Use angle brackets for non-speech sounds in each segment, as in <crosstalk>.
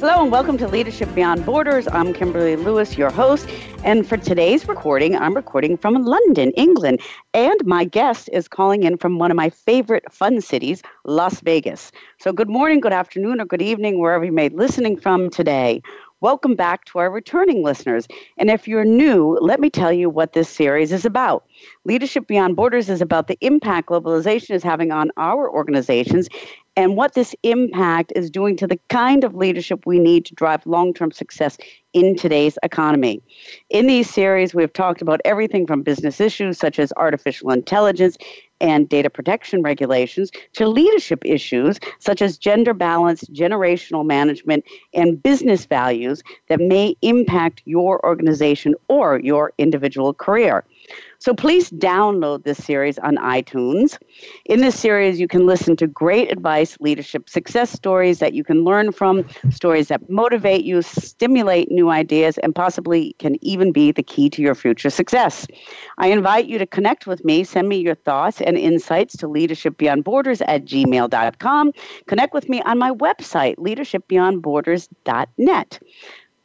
Hello and welcome to Leadership Beyond Borders. I'm Kimberly Lewis, your host. And for today's recording, I'm recording from London, England. And my guest is calling in from one of my favorite fun cities, Las Vegas. So good morning, good afternoon, or good evening, wherever you may be listening from today. Welcome back to our returning listeners. And if you're new, let me tell you what this series is about. Leadership Beyond Borders is about the impact globalization is having on our organizations and what this impact is doing to the kind of leadership we need to drive long term success in today's economy. In these series, we've talked about everything from business issues such as artificial intelligence and data protection regulations to leadership issues such as gender balance, generational management, and business values that may impact your organization or your individual career. So please download this series on iTunes. In this series, you can listen to great advice, leadership success stories that you can learn from, stories that motivate you, stimulate new ideas, and possibly can even be the key to your future success. I invite you to connect with me. Send me your thoughts and insights to leadershipbeyondborders at gmail.com. Connect with me on my website, leadershipbeyondborders.net.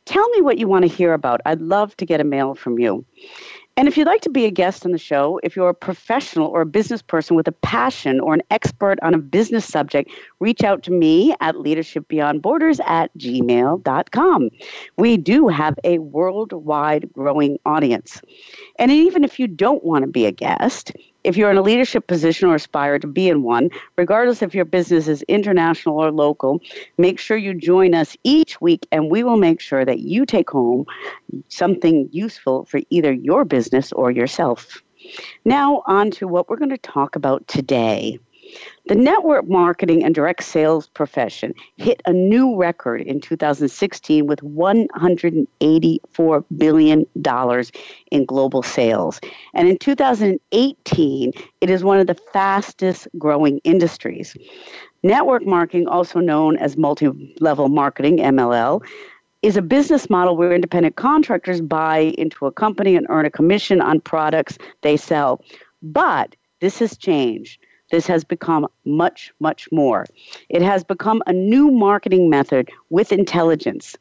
Tell me what you want to hear about. I'd love to get a mail from you. And if you'd like to be a guest on the show, if you're a professional or a business person with a passion or an expert on a business subject, reach out to me at leadershipbeyondborders at gmail.com. We do have a worldwide growing audience. And even if you don't want to be a guest, if you're in a leadership position or aspire to be in one, regardless if your business is international or local, make sure you join us each week and we will make sure that you take home something useful for either your business or yourself. Now, on to what we're going to talk about today. The network marketing and direct sales profession hit a new record in 2016 with $184 billion in global sales. And in 2018, it is one of the fastest growing industries. Network marketing, also known as multi level marketing, MLM, is a business model where independent contractors buy into a company and earn a commission on products they sell. But this has changed. This has become much, much more. It has become a new marketing method with intelligence,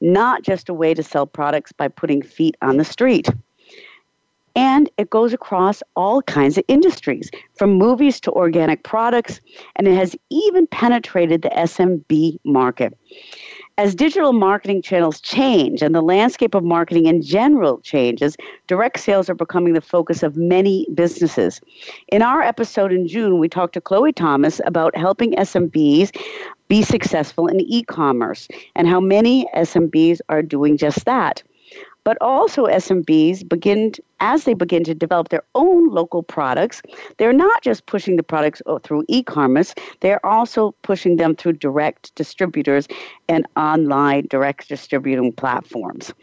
not just a way to sell products by putting feet on the street. And it goes across all kinds of industries, from movies to organic products, and it has even penetrated the SMB market. As digital marketing channels change and the landscape of marketing in general changes, direct sales are becoming the focus of many businesses. In our episode in June, we talked to Chloe Thomas about helping SMBs be successful in e commerce and how many SMBs are doing just that but also SMBs begin as they begin to develop their own local products. They're not just pushing the products uh, through e-commerce; they're also pushing them through direct distributors and online direct distributing platforms.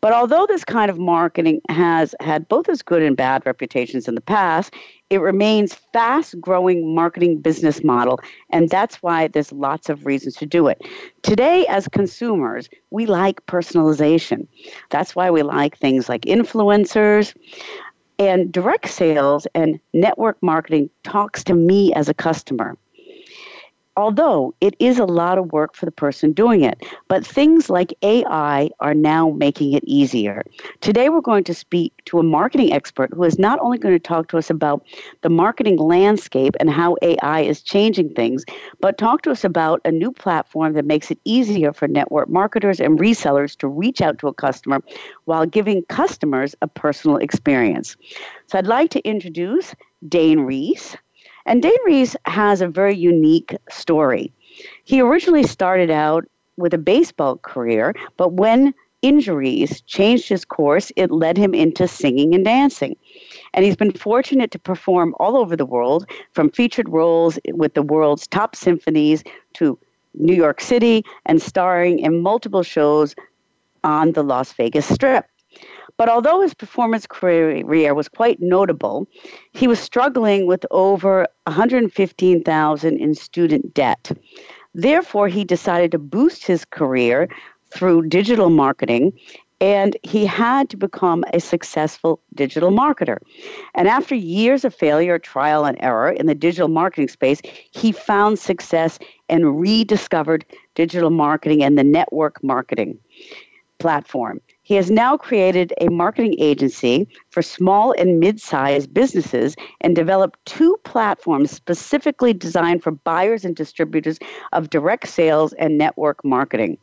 But although this kind of marketing has had both as good and bad reputations in the past, it remains fast growing marketing business model and that's why there's lots of reasons to do it. Today as consumers we like personalization. That's why we like things like influencers and direct sales and network marketing talks to me as a customer although it is a lot of work for the person doing it. But things like AI are now making it easier. Today, we're going to speak to a marketing expert who is not only going to talk to us about the marketing landscape and how AI is changing things, but talk to us about a new platform that makes it easier for network marketers and resellers to reach out to a customer while giving customers a personal experience. So, I'd like to introduce Dane Reese. And Dane Reese has a very unique story. He originally started out with a baseball career, but when injuries changed his course, it led him into singing and dancing. And he's been fortunate to perform all over the world, from featured roles with the world's top symphonies to New York City and starring in multiple shows on the Las Vegas Strip. But although his performance career was quite notable, he was struggling with over 115,000 in student debt. Therefore, he decided to boost his career through digital marketing and he had to become a successful digital marketer. And after years of failure, trial, and error in the digital marketing space, he found success and rediscovered digital marketing and the network marketing platform. He has now created a marketing agency for small and mid sized businesses and developed two platforms specifically designed for buyers and distributors of direct sales and network marketing.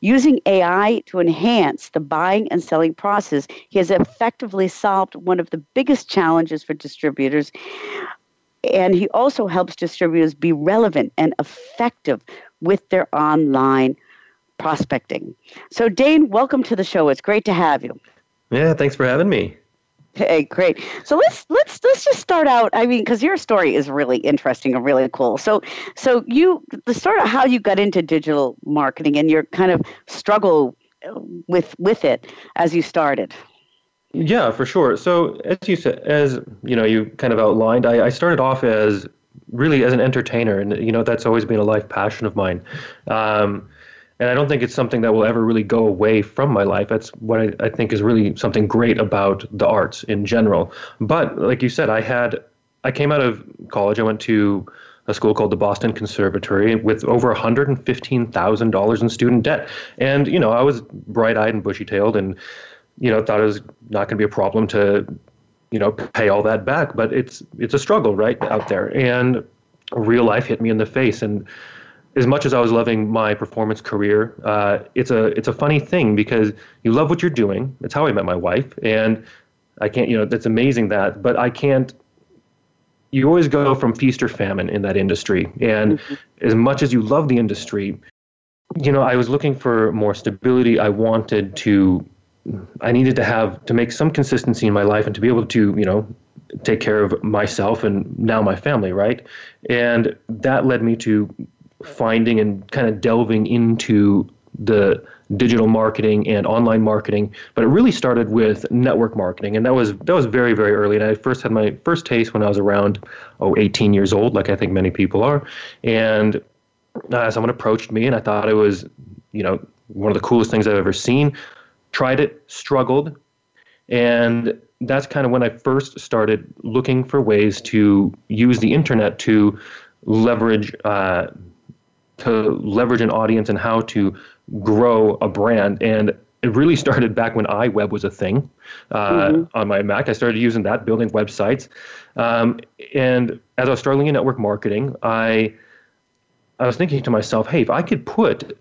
Using AI to enhance the buying and selling process, he has effectively solved one of the biggest challenges for distributors. And he also helps distributors be relevant and effective with their online prospecting. So, Dane, welcome to the show. It's great to have you. Yeah, thanks for having me. Hey, great. So let's let's let's just start out. I mean, because your story is really interesting and really cool. So, so you the start of how you got into digital marketing and your kind of struggle with with it as you started. Yeah, for sure. So as you said, as you know, you kind of outlined, I, I started off as really as an entertainer, and you know that's always been a life passion of mine. Um, and I don't think it's something that will ever really go away from my life. That's what I, I, think is really something great about the arts in general. But like you said, I had I came out of college. I went to a school called the Boston Conservatory with over $115,000 in student debt. And you know, I was bright-eyed and bushy-tailed, and you know, thought it was not going to be a problem to you know pay all that back. But it's it's a struggle right out there, and real life hit me in the face and as much as I was loving my performance career, uh, it's a it's a funny thing because you love what you're doing. It's how I met my wife, and I can't, you know, that's amazing that, but I can't. You always go from feast or famine in that industry, and mm-hmm. as much as you love the industry, you know, I was looking for more stability. I wanted to, I needed to have to make some consistency in my life and to be able to, you know, take care of myself and now my family, right? And that led me to finding and kind of delving into the digital marketing and online marketing but it really started with network marketing and that was that was very very early and i first had my first taste when i was around oh 18 years old like i think many people are and uh, someone approached me and i thought it was you know one of the coolest things i've ever seen tried it struggled and that's kind of when i first started looking for ways to use the internet to leverage uh, to leverage an audience and how to grow a brand. And it really started back when iWeb was a thing uh, mm-hmm. on my Mac. I started using that, building websites. Um, and as I was struggling in network marketing, I I was thinking to myself, hey, if I could put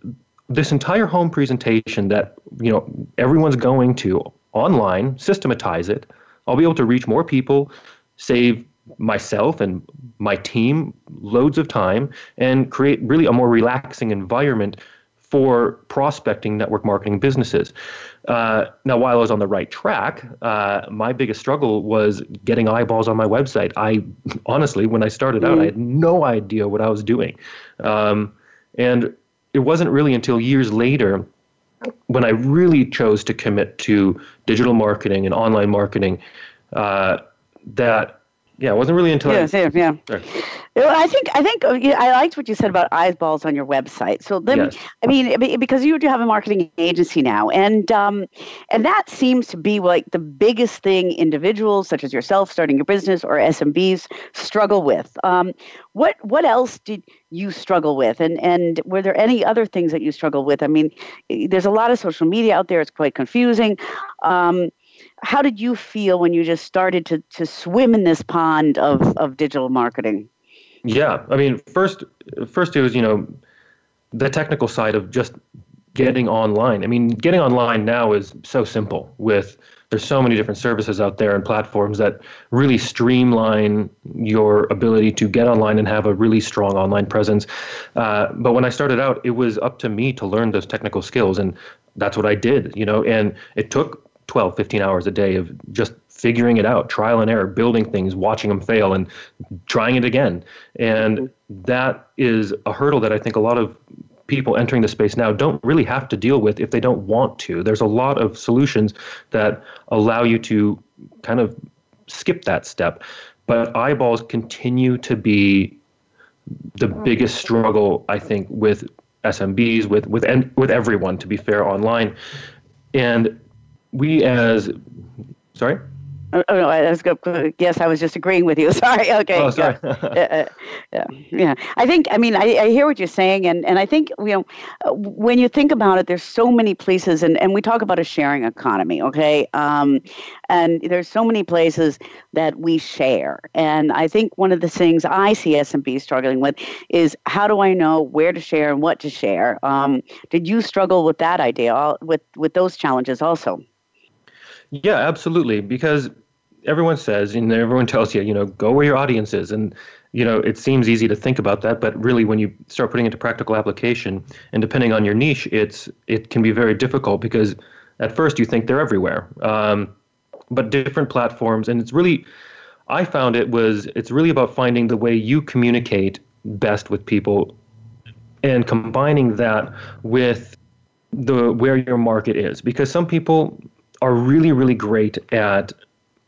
this entire home presentation that you know everyone's going to online, systematize it, I'll be able to reach more people, save myself and my team loads of time and create really a more relaxing environment for prospecting network marketing businesses. Uh, now, while I was on the right track, uh, my biggest struggle was getting eyeballs on my website. I <laughs> honestly, when I started out, I had no idea what I was doing. Um, and it wasn't really until years later when I really chose to commit to digital marketing and online marketing uh, that yeah, it wasn't really until yeah, I, same, yeah. Sorry. I think I think uh, I liked what you said about eyeballs on your website. So let yes. I mean, because you do have a marketing agency now, and um, and that seems to be like the biggest thing individuals such as yourself starting your business or SMBs struggle with. Um, what what else did you struggle with, and and were there any other things that you struggle with? I mean, there's a lot of social media out there; it's quite confusing. Um, how did you feel when you just started to, to swim in this pond of, of digital marketing? Yeah, I mean, first, first it was you know, the technical side of just getting online. I mean, getting online now is so simple. With there's so many different services out there and platforms that really streamline your ability to get online and have a really strong online presence. Uh, but when I started out, it was up to me to learn those technical skills, and that's what I did. You know, and it took 12, 15 hours a day of just figuring it out, trial and error, building things, watching them fail, and trying it again. And mm-hmm. that is a hurdle that I think a lot of people entering the space now don't really have to deal with if they don't want to. There's a lot of solutions that allow you to kind of skip that step. But eyeballs continue to be the biggest struggle, I think, with SMBs, with with with everyone. To be fair, online, and we as sorry. Oh, oh, no, I was good. Yes, I was just agreeing with you. <laughs> Sorry. Okay. Oh, sorry. yeah. yeah. yeah. I think, I mean, I, I hear what you're saying. And, and I think, you know, when you think about it, there's so many places, and, and we talk about a sharing economy, okay? Um, and there's so many places that we share. And I think one of the things I see SMB struggling with is how do I know where to share and what to share? Um, did you struggle with that idea, with, with those challenges also? Yeah, absolutely. Because everyone says, and everyone tells you, you know, go where your audience is. And, you know, it seems easy to think about that, but really when you start putting into practical application and depending on your niche, it's it can be very difficult because at first you think they're everywhere. Um, but different platforms, and it's really, I found it was, it's really about finding the way you communicate best with people and combining that with the where your market is because some people are really, really great at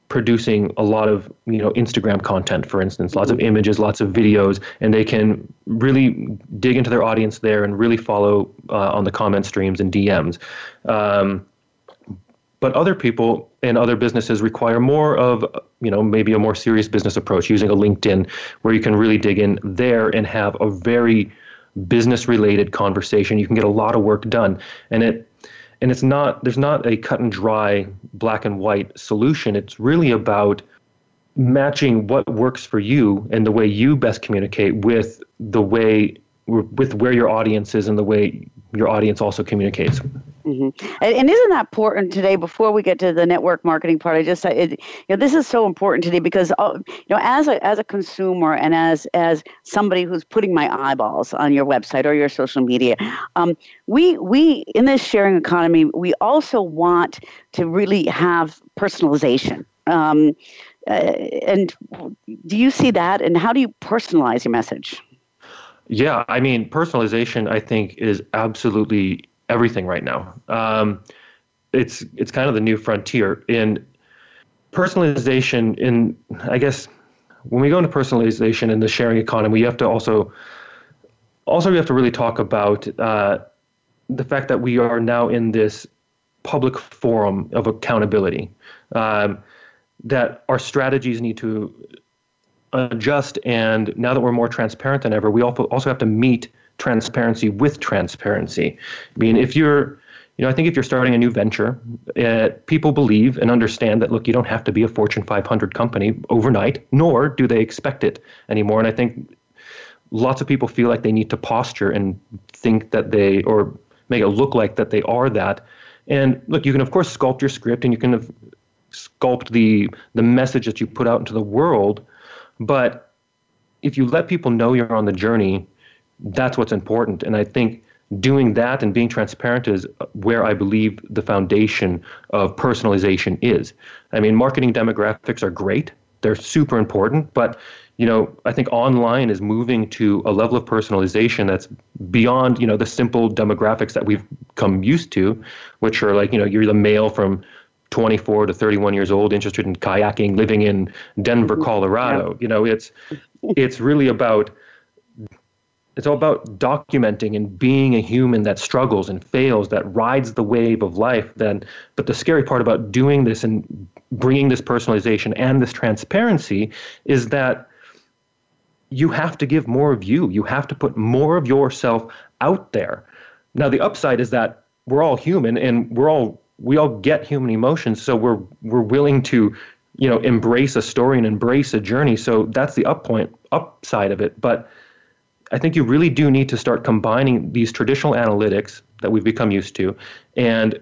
producing a lot of you know Instagram content, for instance, lots of images, lots of videos, and they can really dig into their audience there and really follow uh, on the comment streams and DMs. Um, but other people and other businesses require more of you know maybe a more serious business approach using a LinkedIn where you can really dig in there and have a very business related conversation. You can get a lot of work done, and it and it's not there's not a cut and dry black and white solution. It's really about matching what works for you and the way you best communicate with the way with where your audience is and the way your audience also communicates Mm-hmm. And, and, isn't that important today? Before we get to the network marketing part, I just it, you know this is so important today because uh, you know as a as a consumer and as as somebody who's putting my eyeballs on your website or your social media, um, we we in this sharing economy we also want to really have personalization. Um, uh, and do you see that? And how do you personalize your message? Yeah, I mean, personalization, I think, is absolutely everything right now. Um, it's it's kind of the new frontier in personalization. In I guess when we go into personalization in the sharing economy, you have to also also we have to really talk about uh, the fact that we are now in this public forum of accountability. Um, that our strategies need to adjust, and now that we're more transparent than ever, we also also have to meet transparency with transparency. I mean, if you're you know, I think if you're starting a new venture, uh, people believe and understand that, look, you don't have to be a Fortune 500 company overnight, nor do they expect it anymore. And I think lots of people feel like they need to posture and think that they, or make it look like that they are that. And look, you can, of course, sculpt your script and you can sculpt the, the message that you put out into the world. But if you let people know you're on the journey, that's what's important. And I think doing that and being transparent is where I believe the foundation of personalization is. I mean, marketing demographics are great. They're super important, but you know, I think online is moving to a level of personalization that's beyond, you know, the simple demographics that we've come used to, which are like, you know, you're the male from 24 to 31 years old interested in kayaking living in Denver, mm-hmm. Colorado. Yeah. You know, it's it's really about it's all about documenting and being a human that struggles and fails, that rides the wave of life. Then, but the scary part about doing this and bringing this personalization and this transparency is that you have to give more of you. You have to put more of yourself out there. Now, the upside is that we're all human and we're all we all get human emotions, so we're we're willing to you know embrace a story and embrace a journey. So that's the up point, upside of it. But I think you really do need to start combining these traditional analytics that we've become used to and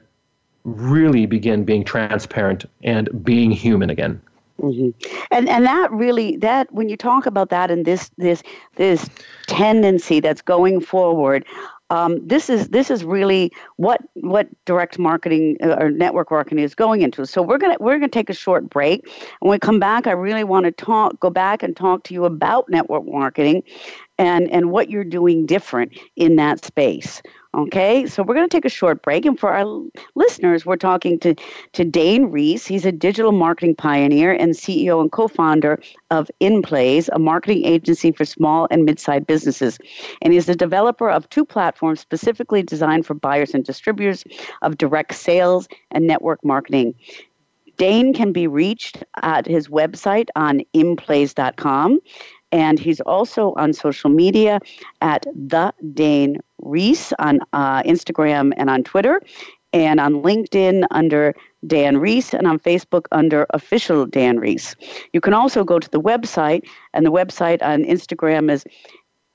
really begin being transparent and being human again. Mm-hmm. And and that really that when you talk about that and this this this tendency that's going forward, um, this is this is really what what direct marketing uh, or network marketing is going into. So we're gonna we're gonna take a short break. When we come back, I really want to talk go back and talk to you about network marketing and, and what you're doing different in that space. Okay, so we're going to take a short break. And for our listeners, we're talking to, to Dane Reese. He's a digital marketing pioneer and CEO and co founder of InPlaze, a marketing agency for small and mid sized businesses. And he's the developer of two platforms specifically designed for buyers and distributors of direct sales and network marketing. Dane can be reached at his website on inplaze.com. And he's also on social media at the Dane Reese on uh, Instagram and on Twitter, and on LinkedIn under Dan Reese, and on Facebook under official Dan Reese. You can also go to the website, and the website on Instagram is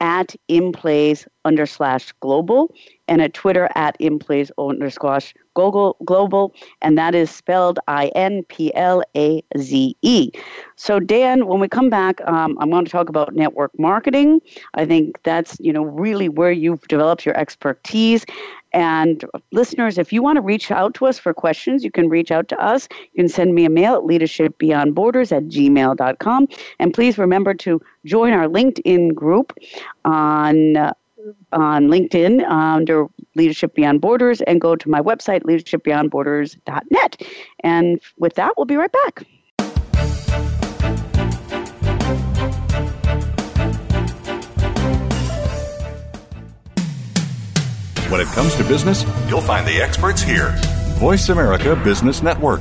at in inplaze under slash global and at Twitter at inplaze underscore global, global, and that is spelled I N P L A Z E. So, Dan, when we come back, um, I'm going to talk about network marketing. I think that's you know really where you've developed your expertise. And listeners, if you want to reach out to us for questions, you can reach out to us. You can send me a mail at leadershipbeyondborders at gmail.com. And please remember to join our LinkedIn group on uh, on LinkedIn under Leadership Beyond Borders and go to my website, leadershipbeyondborders.net. And with that, we'll be right back. When it comes to business, you'll find the experts here. Voice America Business Network.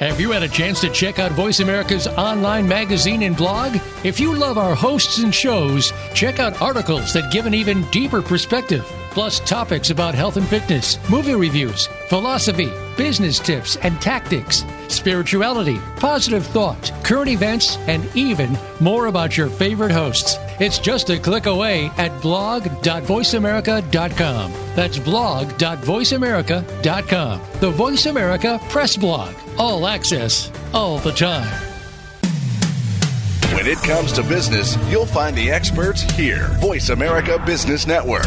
Have you had a chance to check out Voice America's online magazine and blog? If you love our hosts and shows, check out articles that give an even deeper perspective, plus topics about health and fitness, movie reviews, philosophy, business tips and tactics, spirituality, positive thought, current events, and even more about your favorite hosts. It's just a click away at blog.voiceamerica.com. That's blog.voiceamerica.com. The Voice America Press Blog. All access, all the time. When it comes to business, you'll find the experts here. Voice America Business Network.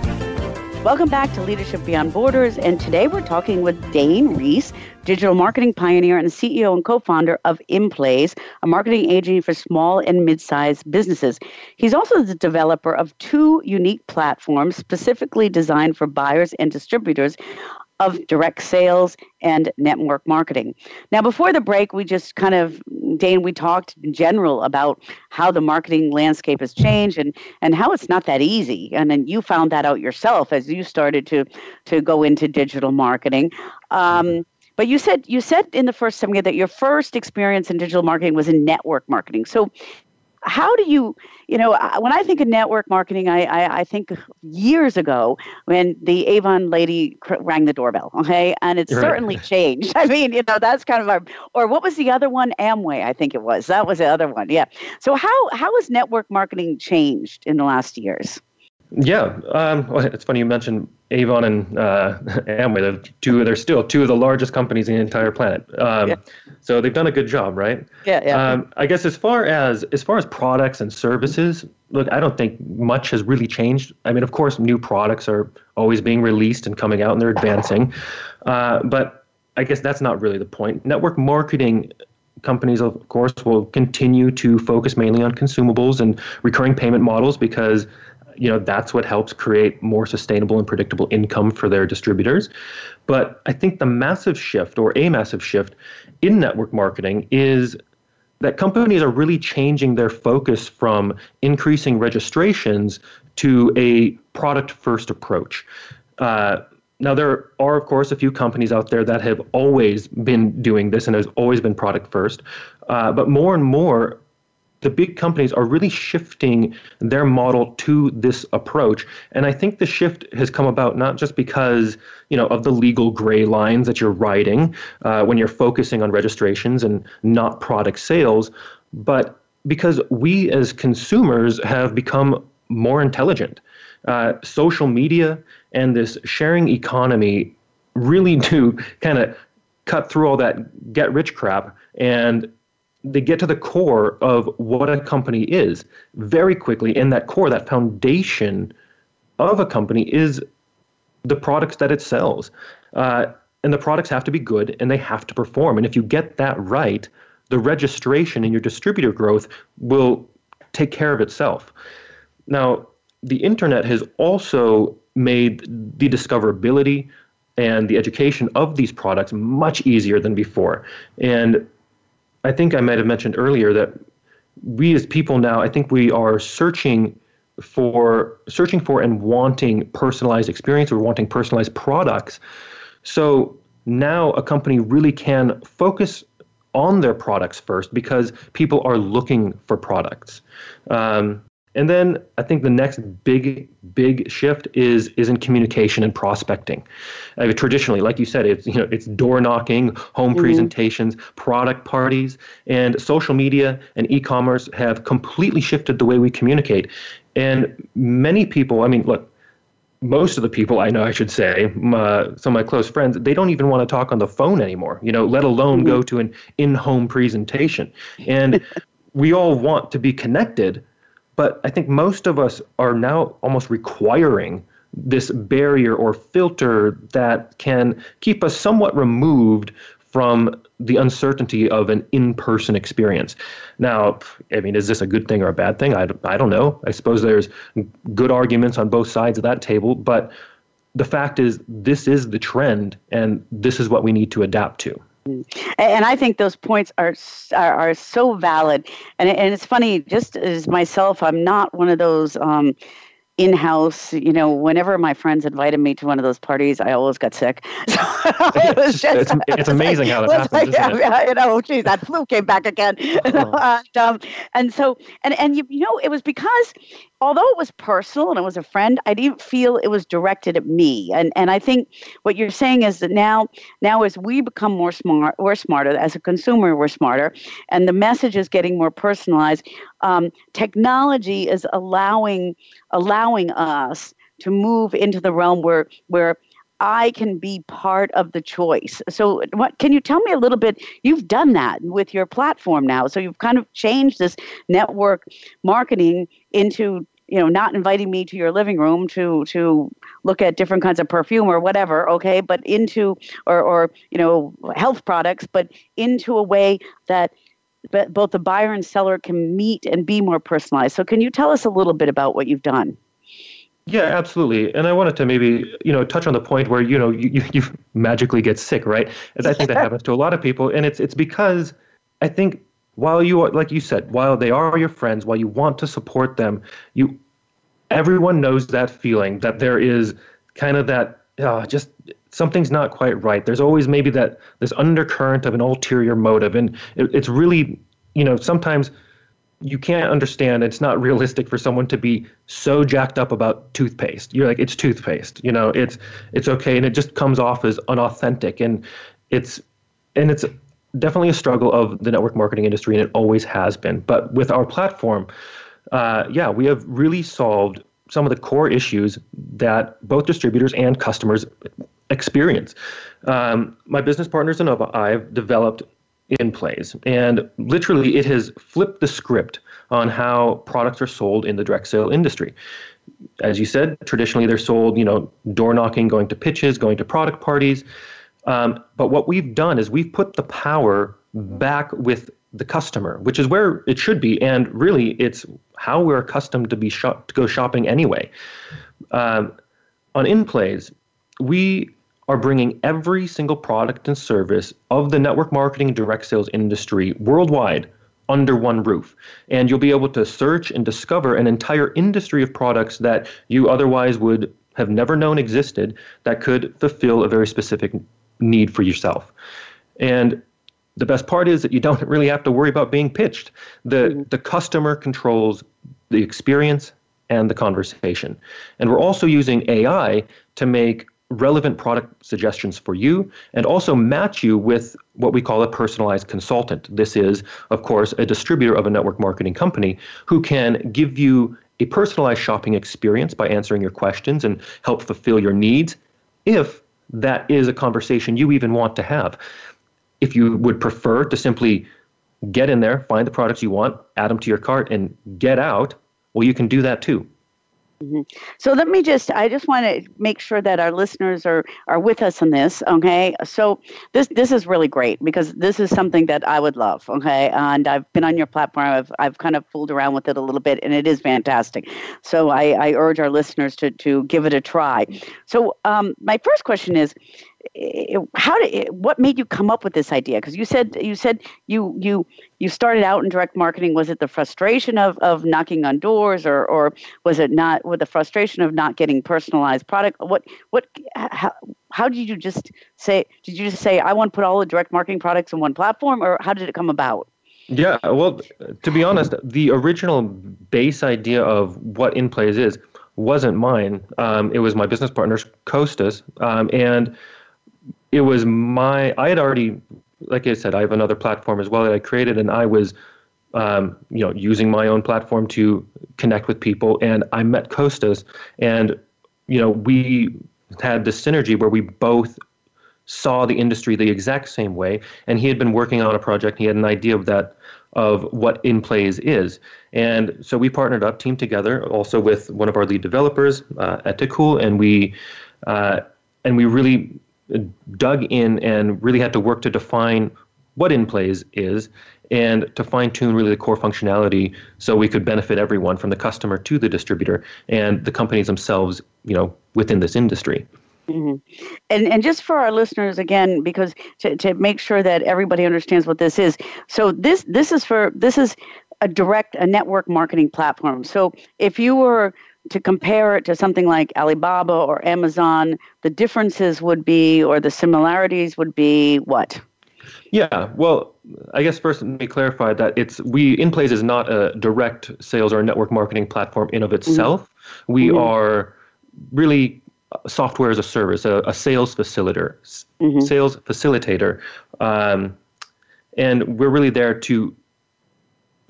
Welcome back to Leadership Beyond Borders, and today we're talking with Dane Reese, digital marketing pioneer and CEO and co-founder of InPlaze, a marketing agency for small and mid-sized businesses. He's also the developer of two unique platforms specifically designed for buyers and distributors of direct sales and network marketing. Now, before the break, we just kind of, Dane, we talked in general about how the marketing landscape has changed and, and how it's not that easy. And then you found that out yourself as you started to, to go into digital marketing. Um, but you said you said in the first segment that your first experience in digital marketing was in network marketing. So how do you you know when i think of network marketing i i, I think years ago when the avon lady rang the doorbell okay? And it's right. certainly changed. <laughs> I mean you know that's kind of our or what was the other one? Amway i think it was. That was the other one yeah. So how how has network marketing changed in the last years yeah, um, well, it's funny you mentioned Avon and uh, <laughs> Amway. They're two. They're still two of the largest companies in the entire planet. Um, yeah. So they've done a good job, right? Yeah, yeah. Um, I guess as far as as far as products and services, look, I don't think much has really changed. I mean, of course, new products are always being released and coming out and they're advancing. Uh, but I guess that's not really the point. Network marketing companies, of course, will continue to focus mainly on consumables and recurring payment models because you know that's what helps create more sustainable and predictable income for their distributors. But I think the massive shift or a massive shift in network marketing is that companies are really changing their focus from increasing registrations to a product first approach. Uh, now, there are, of course, a few companies out there that have always been doing this and has always been product first. Uh, but more and more, the big companies are really shifting their model to this approach. And I think the shift has come about not just because, you know, of the legal gray lines that you're writing uh, when you're focusing on registrations and not product sales, but because we as consumers have become more intelligent. Uh, social media and this sharing economy really <laughs> do kind of cut through all that get rich crap and they get to the core of what a company is very quickly. And that core, that foundation of a company is the products that it sells. Uh, and the products have to be good and they have to perform. And if you get that right, the registration and your distributor growth will take care of itself. Now, the internet has also made the discoverability and the education of these products much easier than before. And I think I might have mentioned earlier that we as people now, I think we are searching for searching for and wanting personalized experience. We're wanting personalized products. So now a company really can focus on their products first because people are looking for products. Um, and then I think the next big, big shift is is in communication and prospecting. I mean, traditionally, like you said, it's you know it's door knocking, home mm-hmm. presentations, product parties, and social media and e-commerce have completely shifted the way we communicate. And many people, I mean, look, most of the people I know, I should say, my, some of my close friends, they don't even want to talk on the phone anymore. You know, let alone mm-hmm. go to an in-home presentation. And <laughs> we all want to be connected but I think most of us are now almost requiring this barrier or filter that can keep us somewhat removed from the uncertainty of an in-person experience. Now, I mean, is this a good thing or a bad thing? I, I don't know. I suppose there's good arguments on both sides of that table, but the fact is this is the trend and this is what we need to adapt to. And I think those points are, are, are so valid. And and it's funny, just as myself, I'm not one of those um, in house. You know, whenever my friends invited me to one of those parties, I always got sick. <laughs> So it just, it's, it's amazing like, how that <laughs> happens. Like, yeah, yeah, you know, geez, that flu came back again. Oh. <laughs> and, um, and so, and and you, you know, it was because although it was personal and it was a friend, I didn't feel it was directed at me. And and I think what you're saying is that now now as we become more smart, we're smarter. As a consumer, we're smarter, and the message is getting more personalized. Um, technology is allowing allowing us to move into the realm where where I can be part of the choice. So, what can you tell me a little bit? You've done that with your platform now. So, you've kind of changed this network marketing into you know not inviting me to your living room to to look at different kinds of perfume or whatever okay but into or or you know health products but into a way that but both the buyer and seller can meet and be more personalized so can you tell us a little bit about what you've done yeah, absolutely. And I wanted to maybe, you know, touch on the point where, you know, you, you magically get sick, right? As I think that <laughs> happens to a lot of people. And it's it's because I think while you are, like you said, while they are your friends, while you want to support them, you everyone knows that feeling that there is kind of that uh, just something's not quite right. There's always maybe that this undercurrent of an ulterior motive, and it, it's really you know sometimes you can't understand. It's not realistic for someone to be so jacked up about toothpaste. You're like it's toothpaste you know it's it's okay. And it just comes off as unauthentic. And it's and it's definitely a struggle of the network marketing industry and it always has been. But with our platform uh, yeah, we have really solved some of the core issues that both distributors and customers experience. Um, my business partners and I've developed InPlaze. And literally, it has flipped the script on how products are sold in the direct sale industry. As you said, traditionally they're sold, you know, door knocking, going to pitches, going to product parties. Um, but what we've done is we've put the power back with the customer, which is where it should be, and really it's how we're accustomed to be shop- to go shopping anyway. Um, on InPlaze, we are bringing every single product and service of the network marketing direct sales industry worldwide under one roof. And you'll be able to search and discover an entire industry of products that you otherwise would have never known existed that could fulfill a very specific need for yourself. And the best part is that you don't <laughs> really have to worry about being pitched. The mm-hmm. the customer controls the experience and the conversation. And we're also using AI to make relevant product suggestions for you and also match you with what we call a personalized consultant. This is, of course, a distributor of a network marketing company who can give you a personalized shopping experience by answering your questions and help fulfill your needs if that is a conversation you even want to have. If you would prefer to simply get in there, find the products you want, add them to your cart, and get out, well, you can do that too. Mm-hmm. So let me just I just want to make sure that our listeners are are with us in this, okay? So this this is really great because this is something that I would love, okay? And I've been on your platform. I've I've kind of fooled around with it a little bit and it is fantastic. So I I urge our listeners to to give it a try. So um, my first question is how did what made you come up with this idea? Because you said you said you you you started out in direct marketing. Was it the frustration of of knocking on doors or or was it not with the frustration of not getting personalized product? What what how, how did you just say did you just say i want to put all the direct marketing products in one platform or how did it come about? Yeah well to be honest the original base idea of what InPlaze is wasn't mine. Um, it was my business partner's costas. Um, and it was my I had already like I said I have another platform as well that I created and I was um, you know using my own platform to connect with people and I met Costas and you know we had this synergy where we both saw the industry the exact same way and he had been working on a project he had an idea of that of what InPlaze is. And so we partnered up teamed together also with one of our lead developers uh, at Tikul and we uh, and we really dug in and really had to work to define what InPlaze is and to fine tune really the core functionality so we could benefit everyone from the customer to the distributor and the companies themselves, you know, within this industry. Mm-hmm. And and just for our listeners again, because to, to make sure that everybody understands what this is. So this this is for this is a direct a network marketing platform. So if you were to compare it to something like Alibaba or Amazon, the differences would be, or the similarities would be what? Yeah, well, I guess first let me clarify that it's we InPlaze is not a direct sales or network marketing platform in of itself. Mm-hmm. We mm-hmm. are really software as a service, a, a sales facilitator, mm-hmm. sales facilitator, um, and we're really there to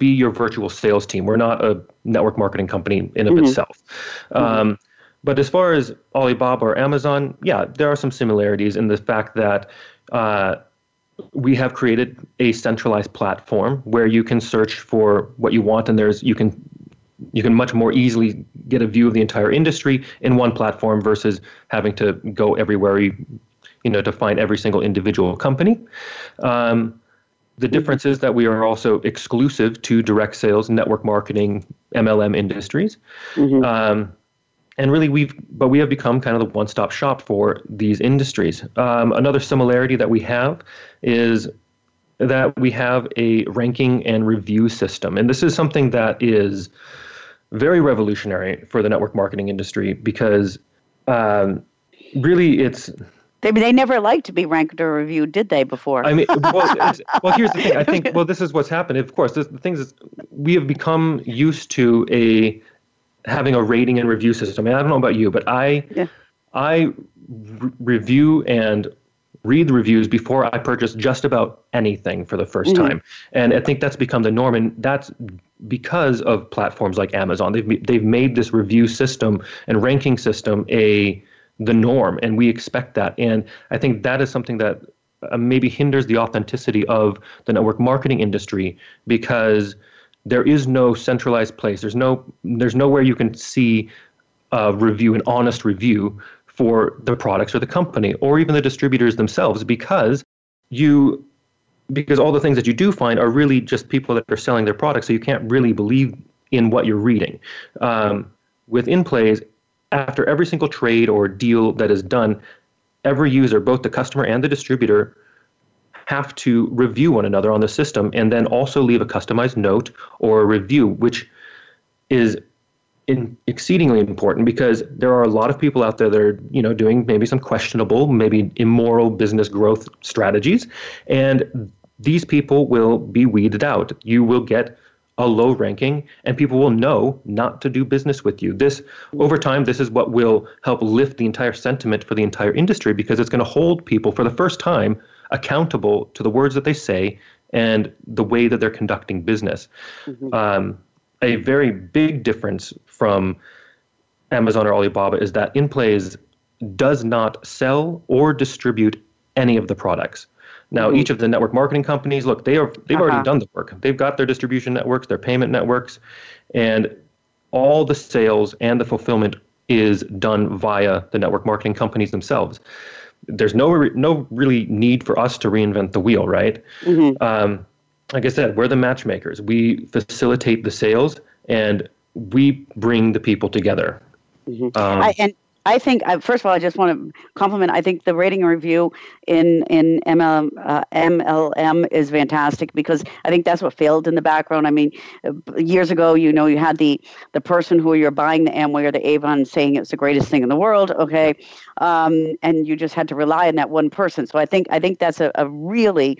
be your virtual sales team. We're not a network marketing company in of mm-hmm. itself. Mm-hmm. Um, but as far as Alibaba or Amazon, yeah, there are some similarities in the fact that uh, we have created a centralized platform where you can search for what you want, and there's you can you can much more easily get a view of the entire industry in one platform versus having to go everywhere you, you know to find every single individual company. Um, the difference is that we are also exclusive to direct sales, network marketing, MLM industries. Mm-hmm. Um, and really, we've but we have become kind of the one-stop shop for these industries. Um, another similarity that we have is that we have a ranking and review system, and this is something that is very revolutionary for the network marketing industry because um, really it's they, they never liked to be ranked or reviewed, did they? Before I mean, well, <laughs> well, here's the thing. I think well, this is what's happened. Of course, this, the thing is, we have become used to a having a rating and review system. And I don't know about you, but I yeah. I re- review and read the reviews before I purchase just about anything for the 1st mm-hmm. time. And I think that's become the norm, and that's because of platforms like Amazon. They've they've made this review system and ranking system a the norm and we expect that and i think that is something that uh, maybe hinders the authenticity of the network marketing industry because there is no centralized place. There's no there's nowhere you can see a review, an honest review for the products or the company or even the distributors themselves because you because all the things that you do find are really just people that are selling their products, so you can't really believe in what you're reading. Um, with InPlaze, after every single trade or deal that is done, every user, both the customer and the distributor, have to review one another on the system and then also leave a customized note or a review, which is in exceedingly important because there are a lot of people out there that are you know doing maybe some questionable maybe immoral business growth strategies. And these people will be weeded out. You will get a low ranking and people will know not to do business with you this over time this is what will help lift the entire sentiment for the entire industry because it's going to hold people for the first time accountable to the words that they say and the way that they're conducting business mm-hmm. um, a very big difference from Amazon or Alibaba is that InPlaze does not sell or distribute any of the products. Now, mm-hmm. each of the network marketing companies, look, they are they've uh-huh. already done the work. They've got their distribution networks, their payment networks, and all the sales and the fulfillment is done via the network marketing companies themselves. There's no no really need for us to reinvent the wheel, right? Mm-hmm. Um, like I said, we're the matchmakers. We facilitate the sales and we bring the people together. Mm-hmm. Um, I, and I think, uh, first of all, I just want to compliment. I think the rating review in in MLM, uh, MLM is fantastic because I think that's what failed in the background. I mean, uh, years ago, you know, you had the the person who you're buying the Amway or the Avon saying it's the greatest thing in the world. Okay, um, and you just had to rely on that one person. So I think I think that's a, a really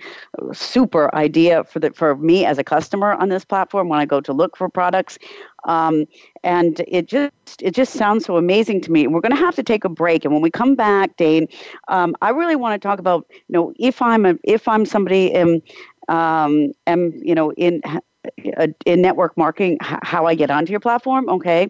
super idea for the for me as a customer on this platform when I go to look for products. Um, and it just it just sounds so amazing to me. We're going to have to take a break, and when we come back, Dane, um, I really want to talk about you know if I'm a, if I'm somebody am um, am you know in in network marketing how I get onto your platform. Okay.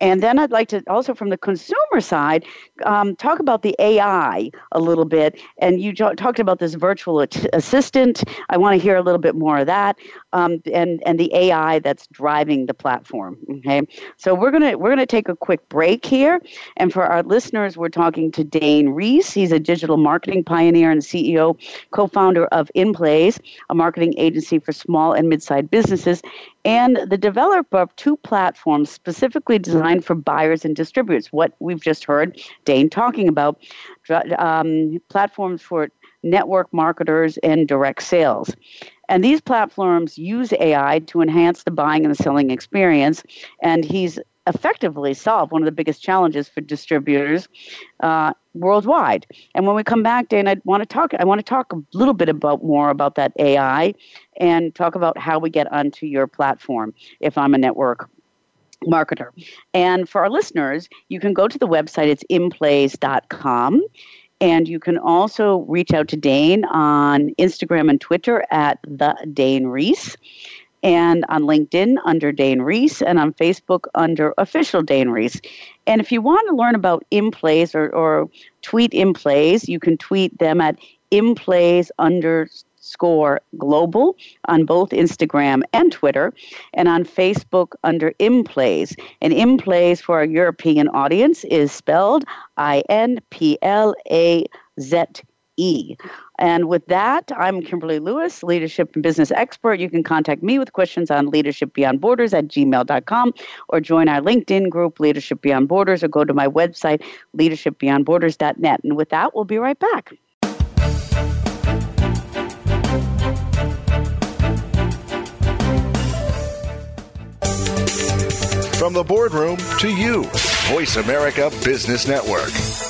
And then I'd like to also, from the consumer side, um, talk about the AI a little bit. And you talked about this virtual assistant. I want to hear a little bit more of that, um, and and the AI that's driving the platform. Okay, so we're gonna we're gonna take a quick break here, and for our listeners, we're talking to Dane Reese. He's a digital marketing pioneer and CEO, co-founder of InPlaze, a marketing agency for small and mid-sized businesses, and the developer of two platforms specifically designed for buyers and distributors. What we've just heard Dane talking about um, platforms for network marketers and direct sales. And these platforms use AI to enhance the buying and the selling experience. And he's effectively solve one of the biggest challenges for distributors uh, worldwide. And when we come back, Dan, I want to talk. I want to talk a little bit about more about that AI and talk about how we get onto your platform. If I'm a network marketer, and for our listeners, you can go to the website. It's inplaze.com. And you can also reach out to Dane on Instagram and Twitter at the Dane Reese and on LinkedIn under Dane Reese, and on Facebook under official Dane Reese. And if you want to learn about InPlaze or, or tweet InPlaze, you can tweet them at InPlaze underscore global on both Instagram and Twitter, and on Facebook under InPlaze. And InPlaze for our European audience is spelled I N P L A Z E. And with that, I'm Kimberly Lewis, leadership and business expert. You can contact me with questions on leadership beyond borders at gmail.com or join our LinkedIn group, Leadership Beyond Borders, or go to my website, leadershipbeyondborders.net. And with that, we'll be right back. From the boardroom to you, Voice America Business Network.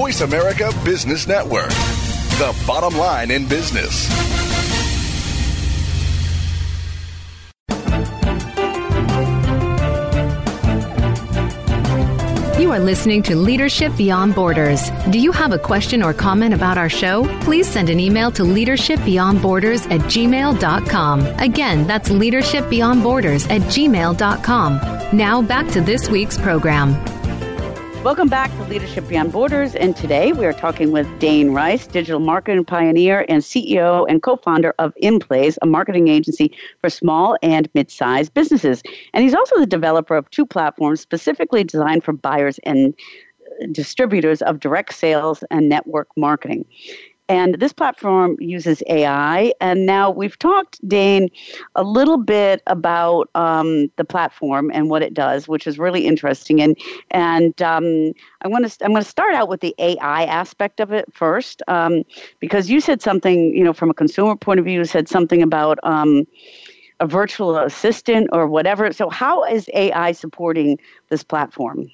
Voice America Business Network, the bottom line in business. You are listening to Leadership Beyond Borders. Do you have a question or comment about our show? Please send an email to leadershipbeyondborders at gmail.com. Again, that's leadershipbeyondborders at gmail.com. Now back to this week's program. Welcome back to Leadership Beyond Borders. And today we are talking with Dane Rice, digital marketing pioneer and CEO and co founder of InPlaze, a marketing agency for small and mid sized businesses. And he's also the developer of two platforms specifically designed for buyers and uh, distributors of direct sales and network marketing. And this platform uses AI. And now we've talked, Dane, a little bit about um, the platform and what it does, which is really interesting. And and um, I want to I'm going to start out with the AI aspect of it first, um, because you said something, you know, from a consumer point of view, you said something about um, a virtual assistant or whatever. So how is AI supporting this platform?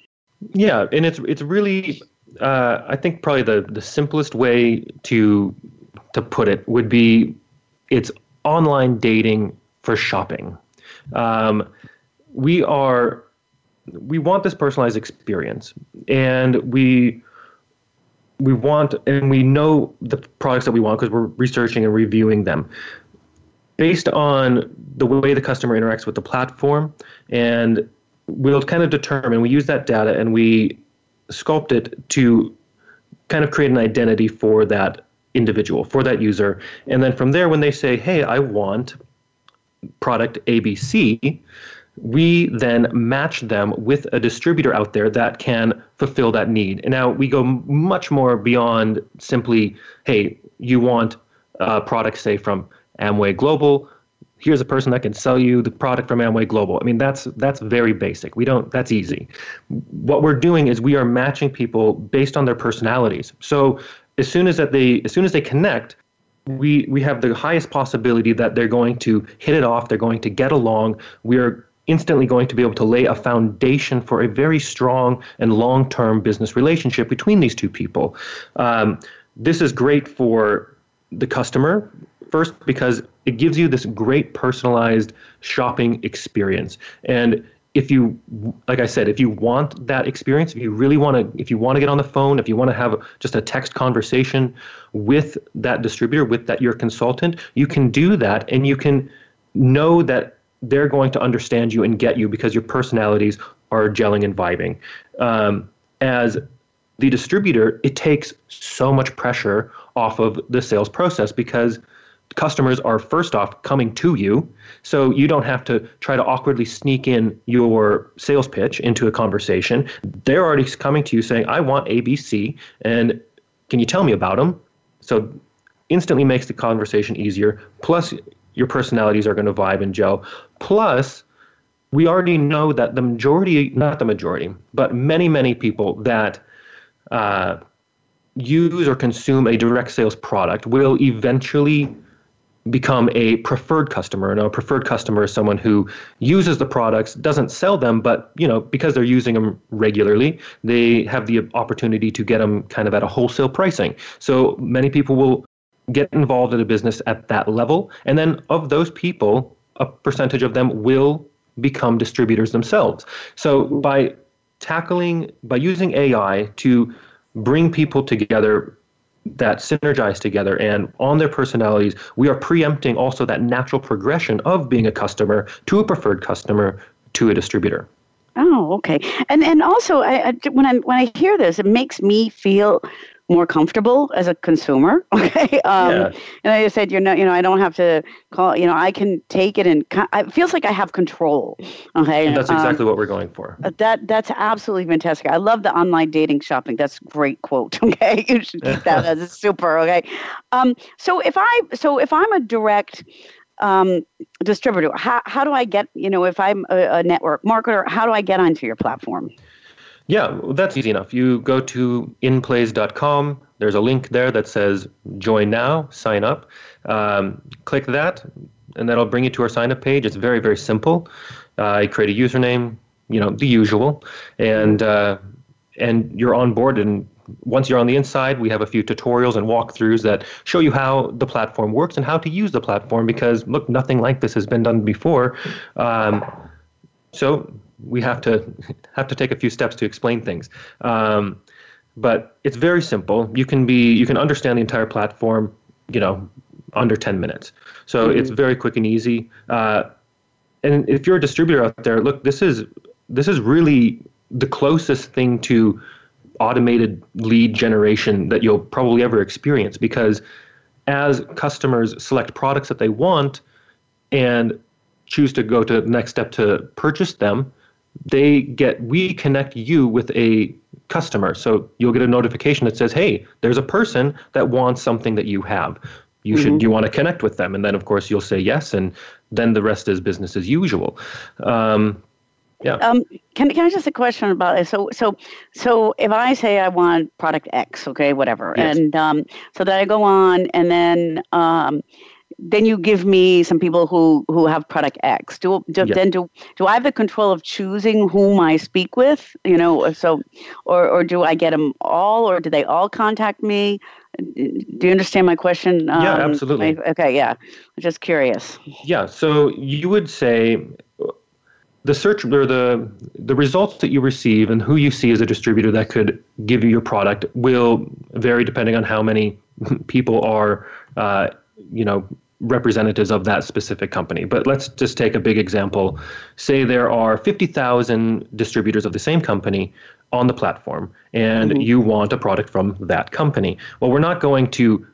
Yeah, and it's it's really uh, I think probably the the simplest way to to put it would be it's online dating for shopping. Um, we are we want this personalized experience, and we we want and we know the products that we want because we're researching and reviewing them based on the way the customer interacts with the platform and we'll kind of determine we use that data and we sculpt it to kind of create an identity for that individual, for that user. And then from there, when they say, hey, I want product ABC, we then match them with a distributor out there that can fulfill that need. And now we go much more beyond simply, hey, you want a product, say, from Amway Global here's a person that can sell you the product from Amway Global. I mean, that's that's very basic. We don't that's easy. What we're doing is we are matching people based on their personalities. So as soon as that they as soon as they connect, we we have the highest possibility that they're going to hit it off, they're going to get along. We're instantly going to be able to lay a foundation for a very strong and long-term business relationship between these two people. Um, this is great for the customer first because it gives you this great personalized shopping experience. And if you like i said if you want that experience if you really want to if you want to get on the phone if you want to have just a text conversation with that distributor with that your consultant you can do that and you can know that they're going to understand you and get you because your personalities are gelling and vibing um, as the distributor it takes so much pressure off of the sales process because customers are first off coming to you so you don't have to try to awkwardly sneak in your sales pitch into a conversation. They're already coming to you saying i want abc and can you tell me about them so instantly makes the conversation easier. Plus your personalities are going to vibe and gel. Plus we already know that the majority not the majority but many many people that uh, use or consume a direct sales product will eventually become a preferred customer. And a preferred customer is someone who uses the products, doesn't sell them, but you know because they're using them regularly, they have the opportunity to get them kind of at a wholesale pricing. So many people will get involved in a business at that level, and then of those people, a percentage of them will become distributors themselves. So by tackling by using AI to bring people together that synergize together and on their personalities we are preempting also that natural progression of being a customer to a preferred customer to a distributor Oh, okay. And and also, I, I, when I when I hear this, it makes me feel more comfortable as a consumer. <laughs> Okay. Um, yeah. And I said, you know, you know, I don't have to call. You know, I can take it and it feels like I have control. Okay. And that's exactly um, what we're going for. Uh, that that's absolutely fantastic. I love the online dating shopping. That's a great quote. <laughs> Okay. You should keep that as a <laughs> super. Okay. Um. So if I so if I'm a direct um, distributor, how, how do I get, you know, if I'm a, a network marketer, how do I get onto your platform? Yeah, that's easy enough. You go to inplaze.com. There's a link there that says join now, sign up. Um, click that, and that'll bring you to our sign up page. It's very, very simple. Uh, you create a username, you know, the usual, and uh, and you're on board. And once you're on the inside, we have a few tutorials and walkthroughs that show you how the platform works and how to use the platform. Because look, nothing like this has been done before. Um, so we have to have to take a few steps to explain things. Um, but it's very simple. You can be you can understand the entire platform, you know, under 10 minutes. So mm-hmm. it's very quick and easy. Uh, and if you're a distributor out there, look, this is this is really the closest thing to automated lead generation that you'll probably ever experience because as customers select products that they want and choose to go to the next step to purchase them, they get we connect you with a customer. So you'll get a notification that says, "Hey, there's a person that wants something that you have. You mm-hmm. should you want to connect with them?" And then of course you'll say yes, and then the rest is business as usual. Um, yeah. Um, can can I just a question about it? So so so if I say I want product X, okay, whatever, yes. and um, so that I go on and then um, then you give me some people who who have product X. Do, do yeah. then do do I have the control of choosing whom I speak with? You know, so or or do I get them all, or do they all contact me? Do you understand my question? Um, yeah, absolutely. I, okay, yeah. I'm just curious. Yeah, so you would say the search or the the results that you receive and who you see as a distributor that could give you your product will vary depending on how many <laughs> people are uh, you know representatives of that specific company. But let's just take a big example. Say there are 50,000 distributors of the same company on the platform, and mm-hmm. you want a product from that company. Well, we're not going to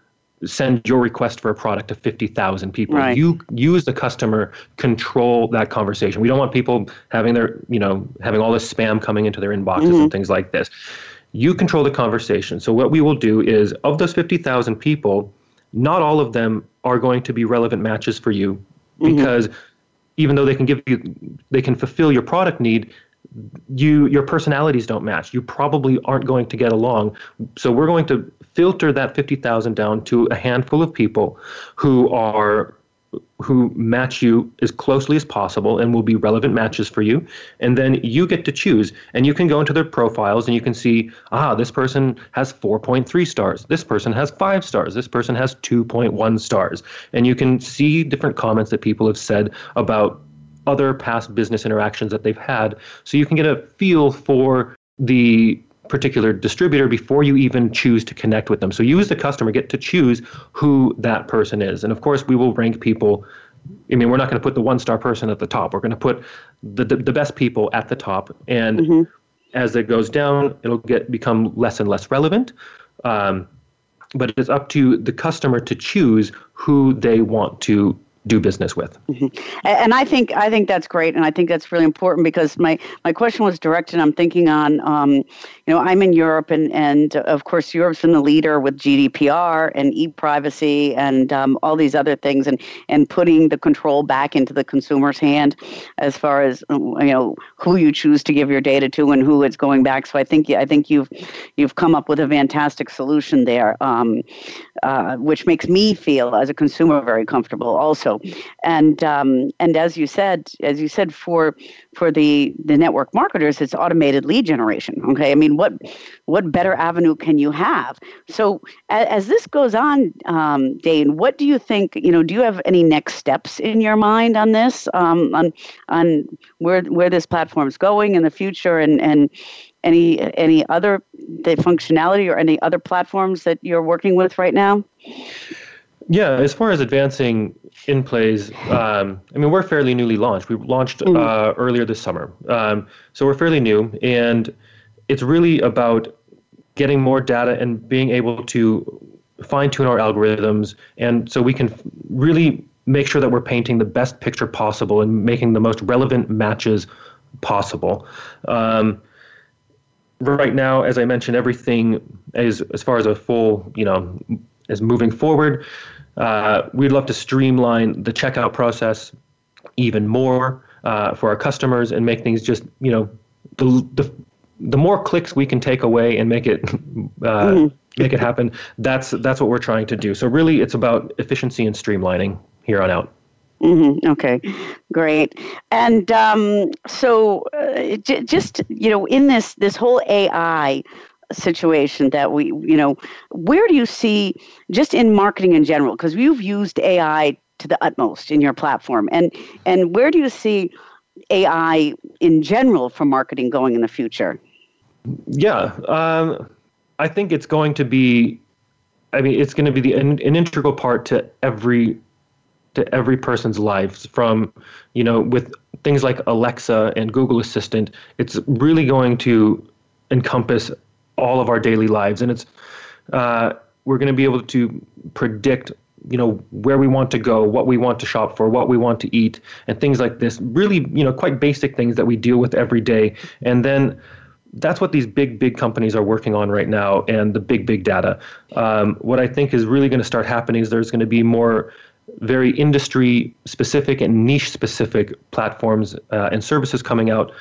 send your request for a product to 50,000 people. Right. You use the customer control that conversation. We don't want people having their, you know, having all this spam coming into their inboxes mm-hmm. and things like this. You control the conversation. So what we will do is of those 50,000 people, not all of them are going to be relevant matches for you mm-hmm. because mm-hmm. even though they can give you they can fulfill your product need you your personalities don't match you probably aren't going to get along so we're going to filter that 50,000 down to a handful of people who are who match you as closely as possible and will be relevant matches for you. And then you get to choose. And you can go into their profiles and you can see, ah, this person has 4.3 stars. This person has five stars. This person has 2.1 stars. And you can see different comments that people have said about other past business interactions that they've had. So you can get a feel for the particular distributor before you even choose to connect with them. So you as the customer get to choose who that person is. And of course, we will rank people. I mean, we're not going to put the one star person at the top. We're going to put the, the, the best people at the top. And mm-hmm. as it goes down, it'll get become less and less relevant. Um, but it's up to the customer to choose who they want to do business with. Mm-hmm. And I think I think that's great, and I think that's really important because my my question was directed. I'm thinking on, um, you know, I'm in Europe, and and of course Europe's been the leader with GDPR and e-privacy and um, all these other things, and and putting the control back into the consumer's hand as far as you know who you choose to give your data to and who it's going back. So I think I think you've you've come up with a fantastic solution there, um, uh, which makes me feel as a consumer very comfortable also and um, and as you said, as you said for for the the network marketers, it's automated lead generation. Okay, I mean, what what better avenue can you have? So as, as this goes on, um, Dane, what do you think? You know, do you have any next steps in your mind on this? Um, on on where where this platform is going in the future, and and any any other the functionality or any other platforms that you're working with right now? Yeah, as far as advancing InPlaze, um, I mean, we're fairly newly launched. We launched mm-hmm. uh, earlier this summer. Um, so we're fairly new, and it's really about getting more data and being able to fine tune our algorithms. And so we can really make sure that we're painting the best picture possible and making the most relevant matches possible. Um, right now, as I mentioned, everything is as far as a full, you know, is moving forward. Uh, we'd love to streamline the checkout process even more uh, for our customers and make things just, you know, the, the the more clicks we can take away and make it <laughs> uh, mm-hmm. make it happen. That's that's what we're trying to do. So really, it's about efficiency and streamlining here on out. Mm-hmm. Okay, great. And um, so, uh, j- just you know, in this this whole AI situation that we, you know, where do you see just in marketing in general? Because you've used AI to the utmost in your platform, and and where do you see AI in general for marketing going in the future? Yeah, um, I think it's going to be. I mean, it's going to be the, an, an integral part to every to every person's lives from you know with things like alexa and google assistant it's really going to encompass all of our daily lives and it's uh, we're going to be able to predict you know where we want to go what we want to shop for what we want to eat and things like this really you know quite basic things that we deal with every day and then that's what these big big companies are working on right now and the big big data. Um, what i think is really going to start happening is there's going to be more very industry specific and niche specific platforms uh, and services coming out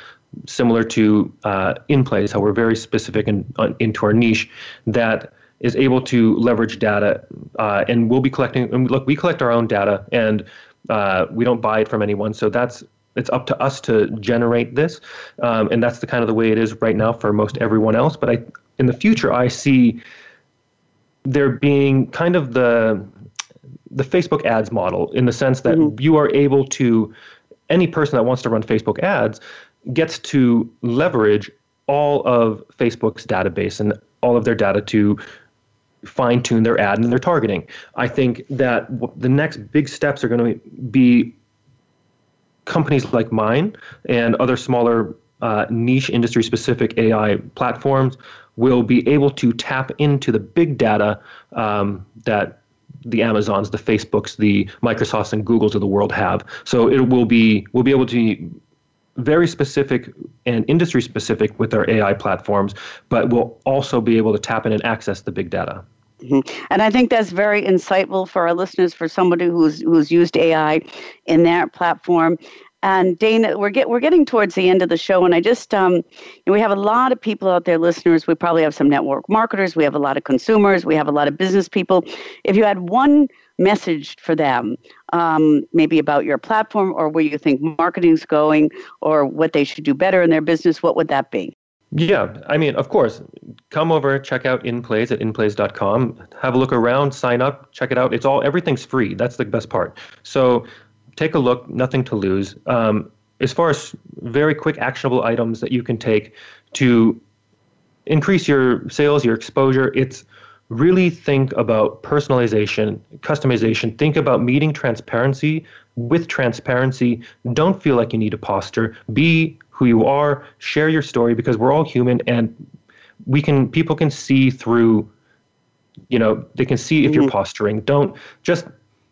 similar to uh, InPlaze how we're very specific in, uh, into our niche that is able to leverage data uh, and we'll be collecting and look we collect our own data and uh, we don't buy it from anyone. So that's it's up to us to generate this um, and that's the kind of the way it is right now for most everyone else but i in the future i see there being kind of the the Facebook ads model in the sense that mm-hmm. you are able to any person that wants to run Facebook ads gets to leverage all of Facebook's database and all of their data to fine tune their ad and their targeting. I think that the next big steps are going to be companies like mine and other smaller uh, niche industry specific AI platforms will be able to tap into the big data um, that the Amazons, the Facebooks, the Microsofts, and Googles of the world have. So it will be we'll be able to be very specific and industry specific with our AI platforms, but we'll also be able to tap in and access the big data. And I think that's very insightful for our listeners, for somebody who's who's used AI in their platform. And Dana, we're get we're getting towards the end of the show, and I just um, we have a lot of people out there, listeners. We probably have some network marketers, we have a lot of consumers, we have a lot of business people. If you had one message for them, um, maybe about your platform or where you think marketing's going, or what they should do better in their business, what would that be? Yeah, I mean, of course, come over, check out InPlaze at InPlaze.com, have a look around, sign up, check it out. It's all everything's free. That's the best part. So take a look, nothing to lose. Um, as far as very quick actionable items that you can take to increase your sales, your exposure, it's really think about personalization, customization. Think about meeting transparency with transparency. Don't feel like you need a poster. Be who you are. Share your story because we're all human and we can people can see through you know they can see if you're mm-hmm. posturing don't just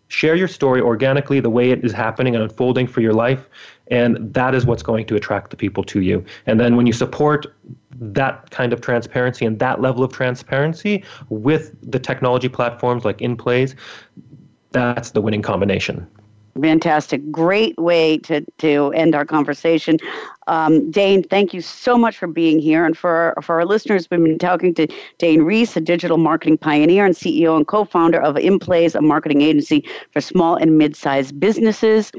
share your story organically the way it is happening and unfolding for your life and that is what's going to attract the people to you and then when you support that kind of transparency and that level of transparency with the technology platforms like InPlaze that's the winning combination Fantastic. Great way to, to end our conversation. Um, Dane, thank you so much for being here. And for our, for our listeners, we've been talking to Dane Reese, a digital marketing pioneer and CEO and co founder of InPlaze, a marketing agency for small and mid sized businesses.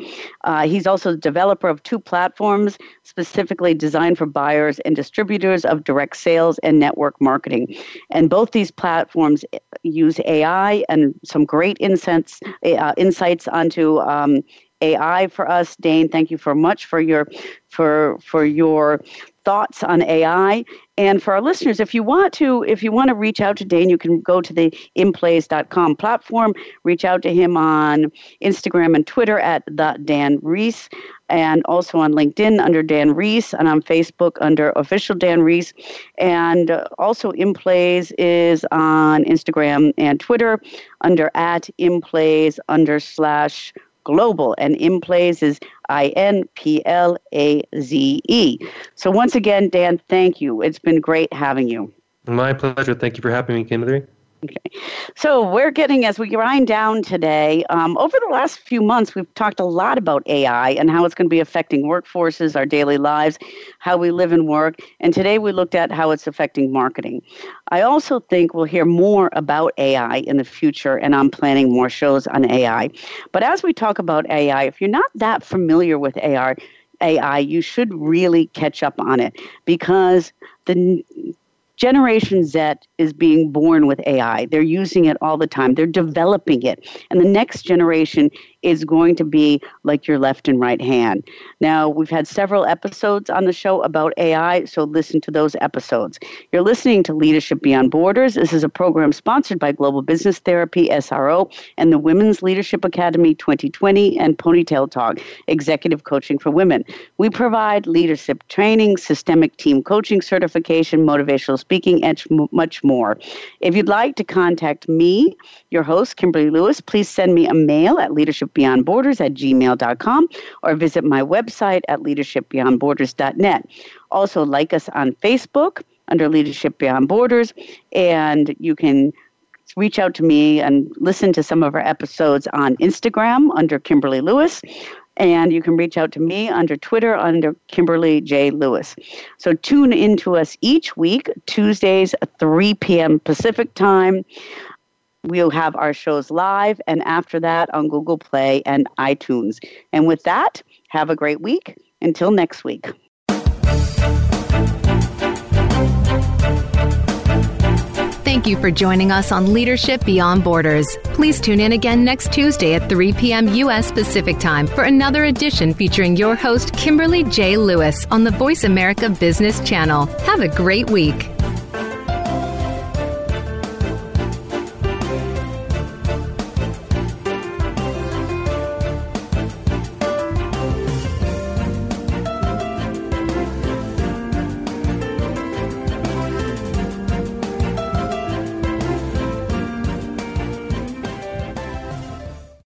Uh, he's also the developer of two platforms specifically designed for buyers and distributors of direct sales and network marketing. And both these platforms use AI and some great insights, uh, insights onto um, AI for us. Dane, thank you for much for your for for your thoughts on AI. And for our listeners, if you want to, if you want to reach out to Dane, you can go to the inplaze.com platform, reach out to him on Instagram and Twitter at the Dan Reese, and also on LinkedIn under Dan Reese, and on Facebook under official Dan Reese. And uh, also InPlaze is on Instagram and Twitter under at InPlaze under slash global and InPlaze is I N P L A Z E. So once again, Dan, thank you. It's been great having you. My pleasure. Thank you for having me, Kimberly. Okay. So we're getting, as we grind down today, um, over the last few months, we've talked a lot about AI and how it's going to be affecting workforces, our daily lives, how we live and work. And today we looked at how it's affecting marketing. I also think we'll hear more about AI in the future, and I'm planning more shows on AI. But as we talk about AI, if you're not that familiar with AI, AI, you should really catch up on it because the Generation Z is being born with AI. They're using it all the time. They're developing it. And the next generation is going to be like your left and right hand. Now, we've had several episodes on the show about AI, so listen to those episodes. You're listening to Leadership Beyond Borders. This is a program sponsored by Global Business Therapy, SRO, and the Women's Leadership Academy 2020 and Ponytail Talk, Executive Coaching for Women. We provide leadership training, systemic team coaching certification, motivational speaking, and much more. If you'd like to contact me, your host, Kimberly Lewis, please send me a mail at leadership leadershipbeyondborders at gmail.com or visit my website at leadershipbeyondborders.net. Also, like us on Facebook under Leadership Beyond Borders, and you can reach out to me and listen to some of our episodes on Instagram under Kimberly Lewis. And you can reach out to me under Twitter under Kimberly J. Lewis. So tune in to us each week, Tuesdays, 3 p.m. Pacific time. We'll have our shows live and after that on Google Play and iTunes. And with that, have a great week. Until next week. Thank you for joining us on Leadership Beyond Borders. Please tune in again next Tuesday at 3 p.m. U.S. Pacific Time for another edition featuring your host, Kimberly J. Lewis, on the Voice America Business Channel. Have a great week.